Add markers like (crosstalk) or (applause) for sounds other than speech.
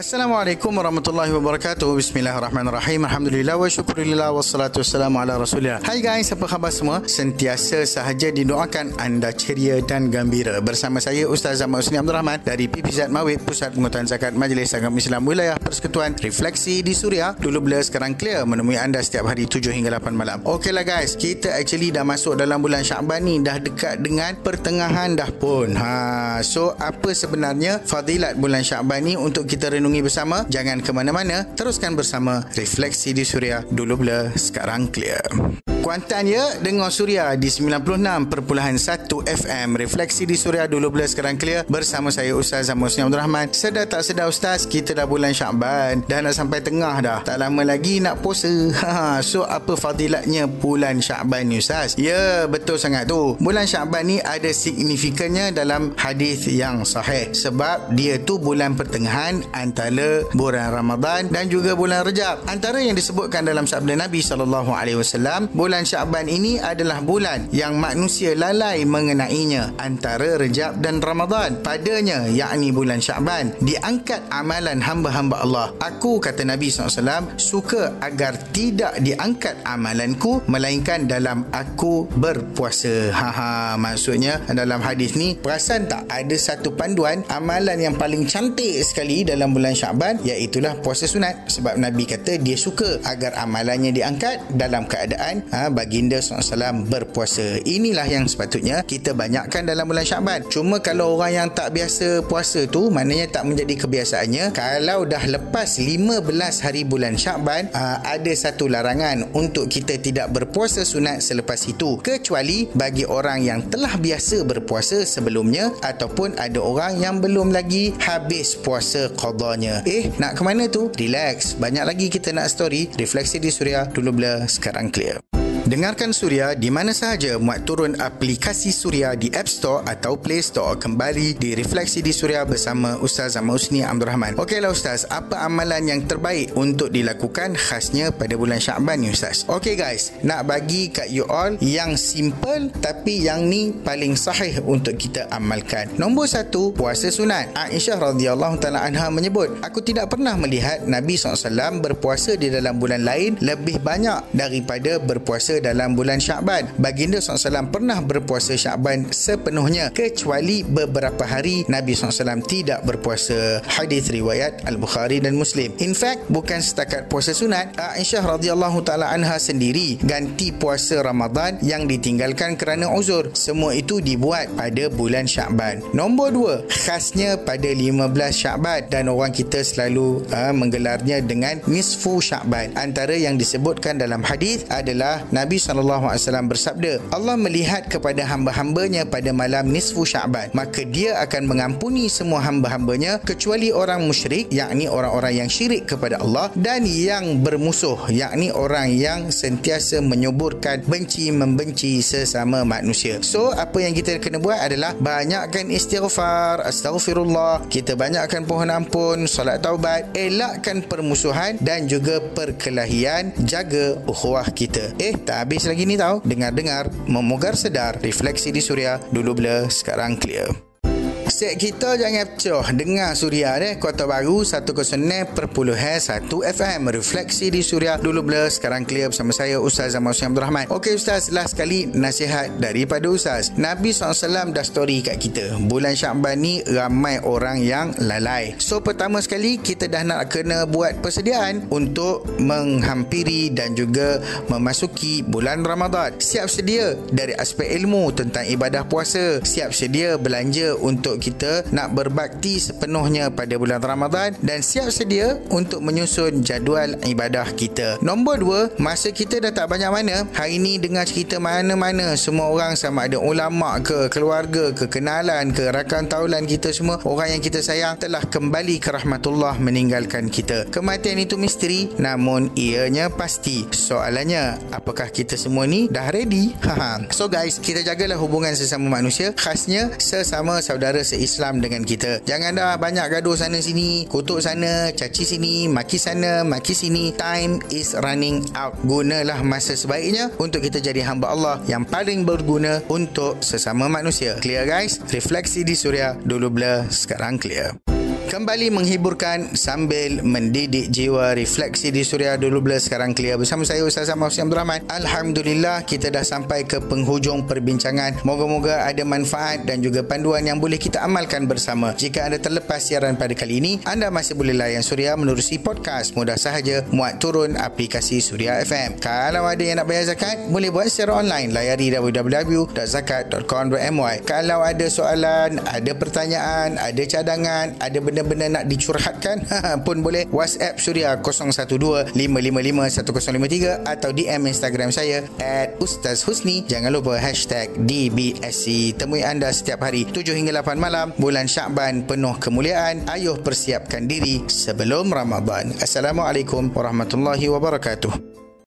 Assalamualaikum warahmatullahi wabarakatuh. Bismillahirrahmanirrahim. Alhamdulillah wa syukurillah wassalatu wassalamu ala rasulillah. Hai guys, apa khabar semua? Sentiasa sahaja didoakan anda ceria dan gembira. Bersama saya Ustaz Zaman Usni Abdul Rahman dari PPZ Mawid, Pusat Pengutuan Zakat Majlis Agama Islam Wilayah Persekutuan Refleksi di Suria. Dulu blur sekarang clear menemui anda setiap hari 7 hingga 8 malam. Okeylah guys, kita actually dah masuk dalam bulan Syaban ni dah dekat dengan pertengahan dah pun. Ha, so apa sebenarnya fadilat bulan Syaban ni untuk kita renung renungi bersama. Jangan ke mana-mana. Teruskan bersama Refleksi di Suria. Dulu blur, sekarang clear. Kuantan ya dengan Suria di 96.1 FM Refleksi di Suria dulu bila sekarang clear. Bersama saya Ustaz Zamusni Abdul Rahman. Sedar tak sedar Ustaz? Kita dah bulan Syakban. Dah nak sampai tengah dah. Tak lama lagi nak puasa. (laughs) Ha, So apa fadilatnya bulan Syakban ni Ustaz? Ya betul sangat tu. Bulan Syakban ni ada signifikannya dalam hadis yang sahih. Sebab dia tu bulan pertengahan Antara bulan Ramadan dan juga bulan Rejab. Antara yang disebutkan dalam sabda Nabi SAW bulan Syaban ini adalah bulan yang manusia lalai mengenainya antara Rejab dan Ramadan. Padanya, yakni bulan Syaban, diangkat amalan hamba-hamba Allah. Aku, kata Nabi SAW, suka agar tidak diangkat amalanku melainkan dalam aku berpuasa. Haha, maksudnya dalam hadis ni, perasan tak ada satu panduan amalan yang paling cantik sekali dalam bulan Syaban iaitulah puasa sunat. Sebab Nabi kata dia suka agar amalannya diangkat dalam keadaan ha, baginda SAW berpuasa. Inilah yang sepatutnya kita banyakkan dalam bulan Syaban. Cuma kalau orang yang tak biasa puasa tu, maknanya tak menjadi kebiasaannya. Kalau dah lepas 15 hari bulan Syaban, ah, ada satu larangan untuk kita tidak berpuasa sunat selepas itu. Kecuali bagi orang yang telah biasa berpuasa sebelumnya ataupun ada orang yang belum lagi habis puasa qadanya. Eh, nak ke mana tu? Relax. Banyak lagi kita nak story. Refleksi di Suria. Dulu bila, sekarang clear. Dengarkan Suria di mana sahaja muat turun aplikasi Suria di App Store atau Play Store kembali di Refleksi di Suria bersama Ustaz Ahmad Usni Abdul Rahman. Okeylah Ustaz, apa amalan yang terbaik untuk dilakukan khasnya pada bulan Syaban ni Ustaz? Okey guys, nak bagi kat you all yang simple tapi yang ni paling sahih untuk kita amalkan. Nombor satu, puasa sunat. Aisyah radhiyallahu taala anha menyebut, aku tidak pernah melihat Nabi SAW berpuasa di dalam bulan lain lebih banyak daripada berpuasa dalam bulan Syakban. Baginda SAW pernah berpuasa Syakban sepenuhnya kecuali beberapa hari Nabi SAW tidak berpuasa. Hadis riwayat Al-Bukhari dan Muslim. In fact, bukan setakat puasa sunat, Aisyah radhiyallahu taala anha sendiri ganti puasa Ramadan yang ditinggalkan kerana uzur. Semua itu dibuat pada bulan Syakban. Nombor dua, khasnya pada 15 Syakban dan orang kita selalu uh, menggelarnya dengan nisfu Syakban. Antara yang disebutkan dalam hadis adalah Nabi Nabi SAW bersabda, Allah melihat kepada hamba-hambanya pada malam nisfu Syaban, maka dia akan mengampuni semua hamba-hambanya kecuali orang musyrik, yakni orang-orang yang syirik kepada Allah dan yang bermusuh, yakni orang yang sentiasa menyuburkan benci membenci sesama manusia. So, apa yang kita kena buat adalah banyakkan istighfar, astaghfirullah, kita banyakkan pohon ampun, solat taubat, elakkan permusuhan dan juga perkelahian, jaga ukhuwah kita. Eh, tak habis lagi ni tau. Dengar-dengar Memugar sedar Refleksi di Suria Dulu blur Sekarang clear Set kita jangan pecah Dengar Suria deh Kota Baru 109.1 FM Refleksi di Suria Dulu blur Sekarang clear bersama saya Ustaz Zaman Hussein Abdul Rahman. Okey Ustaz Last sekali Nasihat daripada Ustaz. Nabi SAW dah story kat kita. Bulan Syakban ni Ramai orang yang lalai. So pertama sekali Kita dah nak kena buat persediaan Untuk menghampiri Dan juga Memasuki bulan Ramadan. Siap sedia Dari aspek ilmu Tentang ibadah puasa. Siap sedia belanja Untuk kita nak berbakti sepenuhnya pada bulan Ramadan dan siap sedia untuk menyusun jadual ibadah kita. Nombor dua, masa kita dah tak banyak mana, hari ini dengar cerita mana-mana semua orang sama ada ulama ke, keluarga ke, kenalan ke, rakan taulan kita semua, orang yang kita sayang telah kembali ke rahmatullah meninggalkan kita. Kematian itu misteri namun ianya pasti. Soalannya, apakah kita semua ni dah ready? Haha. (laughs) so guys, kita jagalah hubungan sesama manusia, khasnya sesama saudara se-Islam dengan kita. Jangan dah banyak gaduh sana sini, kutuk sana, caci sini, maki sana, maki sini. Time is running out. Gunalah masa sebaiknya untuk kita jadi hamba Allah yang paling berguna untuk sesama manusia. Clear guys? Refleksi di Suria dulu blur, sekarang clear. Kembali menghiburkan sambil mendidik jiwa refleksi di Suria dulu bila sekarang clear bersama saya Ustaz Hussein Abdul Rahman. Alhamdulillah kita dah sampai ke penghujung perbincangan. Moga-moga ada manfaat dan juga panduan yang boleh kita amalkan bersama. Jika anda terlepas siaran pada kali ini, anda masih boleh layan Suria menerusi podcast. Mudah sahaja muat turun aplikasi Suria FM. Kalau ada yang nak bayar zakat, boleh buat secara online. Layari www.zakat.com.my Kalau ada soalan, ada pertanyaan, ada cadangan, ada benda benda-benda nak dicurhatkan (laughs) pun boleh. WhatsApp Suria 012-555-1053 atau DM Instagram saya at Ustaz Husni. Jangan lupa hashtag DBSC temui anda setiap hari 7 hingga 8 malam bulan Syakban penuh kemuliaan. Ayuh persiapkan diri sebelum Ramadan. Assalamualaikum warahmatullahi wabarakatuh